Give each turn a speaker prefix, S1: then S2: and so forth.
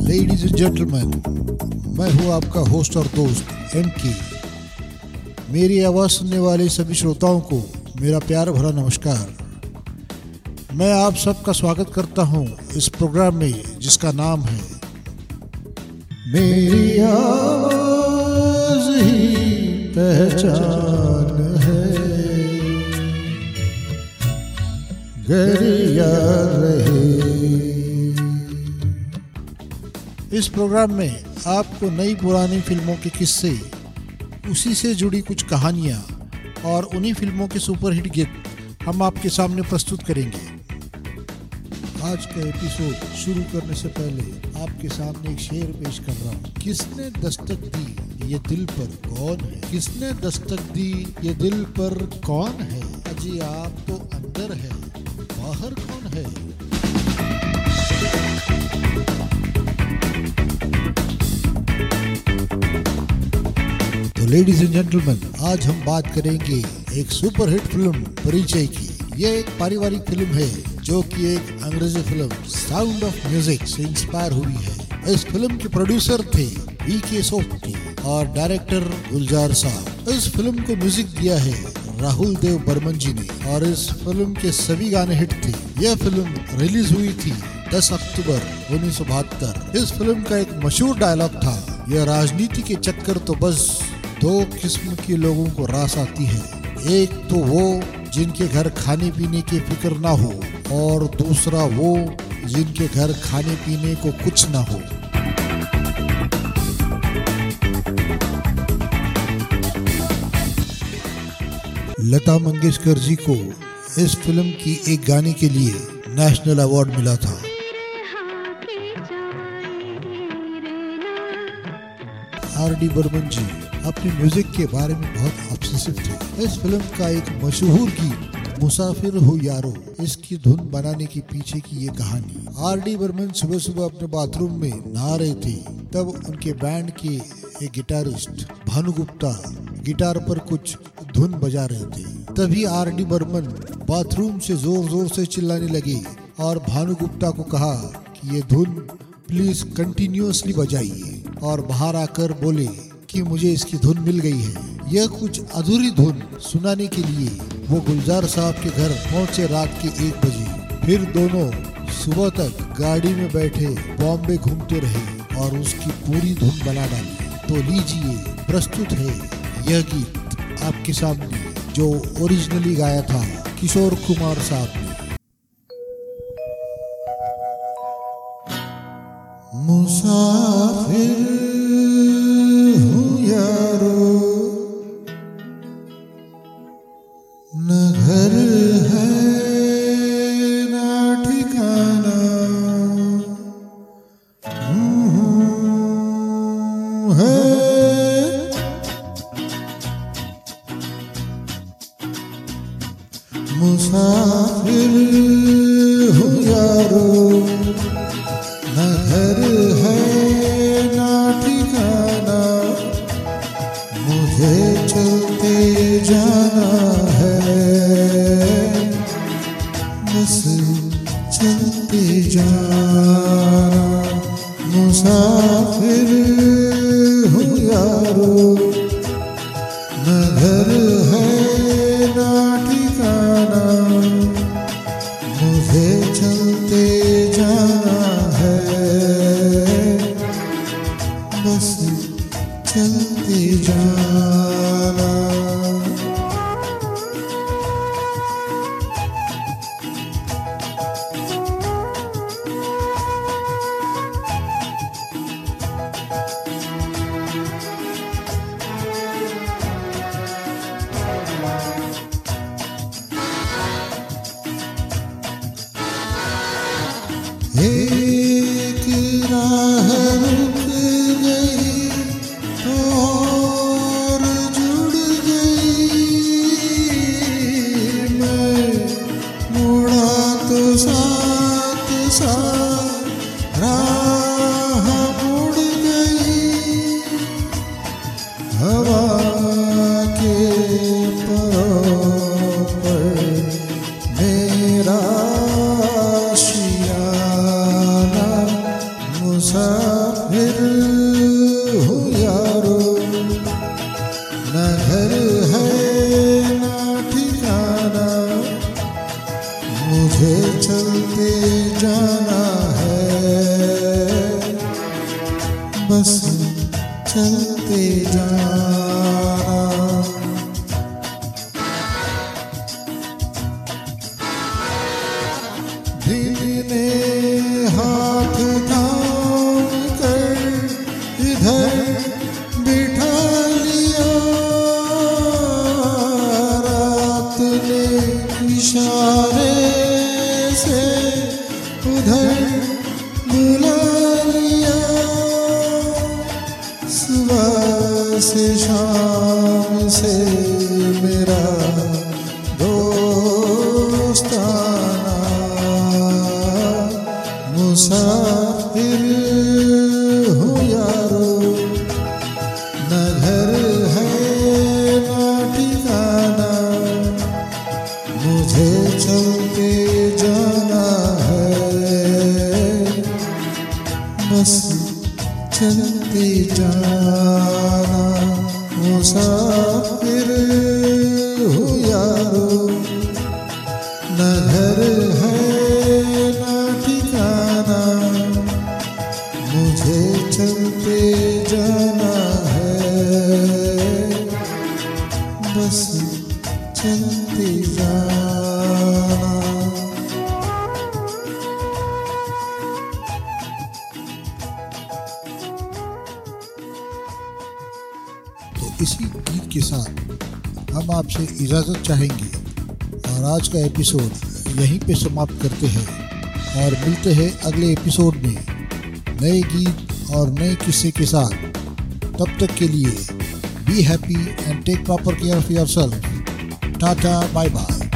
S1: Ladies and gentleman मैं हूँ आपका होस्ट और दोस्त एम के मेरी आवाज़ सुनने वाले सभी श्रोताओं को मेरा प्यार भरा नमस्कार। मैं आप सबका स्वागत करता हूँ इस प्रोग्राम में जिसका नाम है, मेरी आवाज़ पहचान है। गरिया रहे। इस प्रोग्राम में आपको नई पुरानी फ़िल्मों के किस्से, उसी से जुड़ी कुछ कहानियाँ और उन्हीं फ़िल्मों के सुपरहिट गीत हम आपके सामने प्रस्तुत करेंगे। आज का एपिसोड शुरू करने से पहले आपके सामने एक शेर पेश कर रहा हूँ। किसने दस्तक दी? ये दिल पर कौन है? किसने दस्तक दी? ये दिल पर कौन है? अजी आप तो अंदर है, बाहर कौन है? लेडीज़ एंड जेंटलमैन आज हम बात करेंगे एक सुपरहिट फ़िल्म परिचय की। ये एक पारिवारिक फ़िल्म है, जो कि एक अंग्रेज़ी फ़िल्म साउंड ऑफ़ म्यूज़िक से इंस्पायर हुई है। इस फ़िल्म के प्रोड्यूसर थे वी के सोप्टी और डायरेक्टर गुलजार साहब। इस फ़िल्म को म्यूज़िक दिया है राहुल देव बर्मन जी ने और इस फ़िल्म के सभी गाने हिट थे। यह फ़िल्म रिलीज़ हुई थी 10 अक्टूबर उन्नीस सौ बहत्तर। इस फ़िल्म का एक मशहूर डायलॉग था, यह राजनीति के चक्कर तो बस दो किस्म के लोगों को रास आती है। एक तो वो जिनके घर खाने पीने की फ़िक्र ना हो और दूसरा वो जिनके घर खाने पीने को कुछ ना हो। लता मंगेशकर जी को इस फ़िल्म की एक गाने के लिए नेशनल अवार्ड मिला था। आर डी बर्मन जी अपने म्यूज़िक के बारे में बहुत ऑब्सेसिव थे। इस फ़िल्म का एक मशहूर गीत, मुसाफिर हो यारो, इसकी धुन बनाने के पीछे की ये कहानी। आर डी बर्मन सुबह सुबह अपने बाथरूम में नहा रहे थे। तब उनके बैंड के एक गिटारिस्ट भानु गुप्ता गिटार पर कुछ धुन बजा रहे थे। तभी आर डी बर्मन बाथरूम से ज़ोर ज़ोर से चिल्लाने लगे और भानु गुप्ता को कहा कि ये धुन प्लीज़ कंटिन्यूसली बजाइए। और बाहर आकर बोले कि मुझे इसकी धुन मिल गई है। यह कुछ अधूरी धुन सुनाने के लिए वो गुलजार साहब के घर पहुँचे रात के एक बजे। फिर दोनों सुबह तक गाड़ी में बैठे बॉम्बे घूमते रहे और उसकी पूरी धुन बना डाली। तो लीजिए, प्रस्तुत है यह गीत। आपके सामने जो ओरिजिनली गाया था किशोर कुमार साहब। ने मुसाफिर मुसाफिर हूँ यारो। न घर है ना ठिकाना, मुझे चलते जाना है। बस चलते जाना, मुसाफिर हूँ यारो। न घर एक राह घर है ना ठिकाना मुझे चलते जाना है। बस से। मुसाफिर हो यारो न घर है, न ठिकाना। मुझे चलते जाना है। बस चलते जाना के साथ हम आपसे इजाज़त चाहेंगे। और आज का एपिसोड यहीं पे समाप्त करते हैं। और मिलते हैं अगले एपिसोड में नए गीत और नए किस्से के साथ। तब तक के लिए be happy and take proper care of your self tata bye bye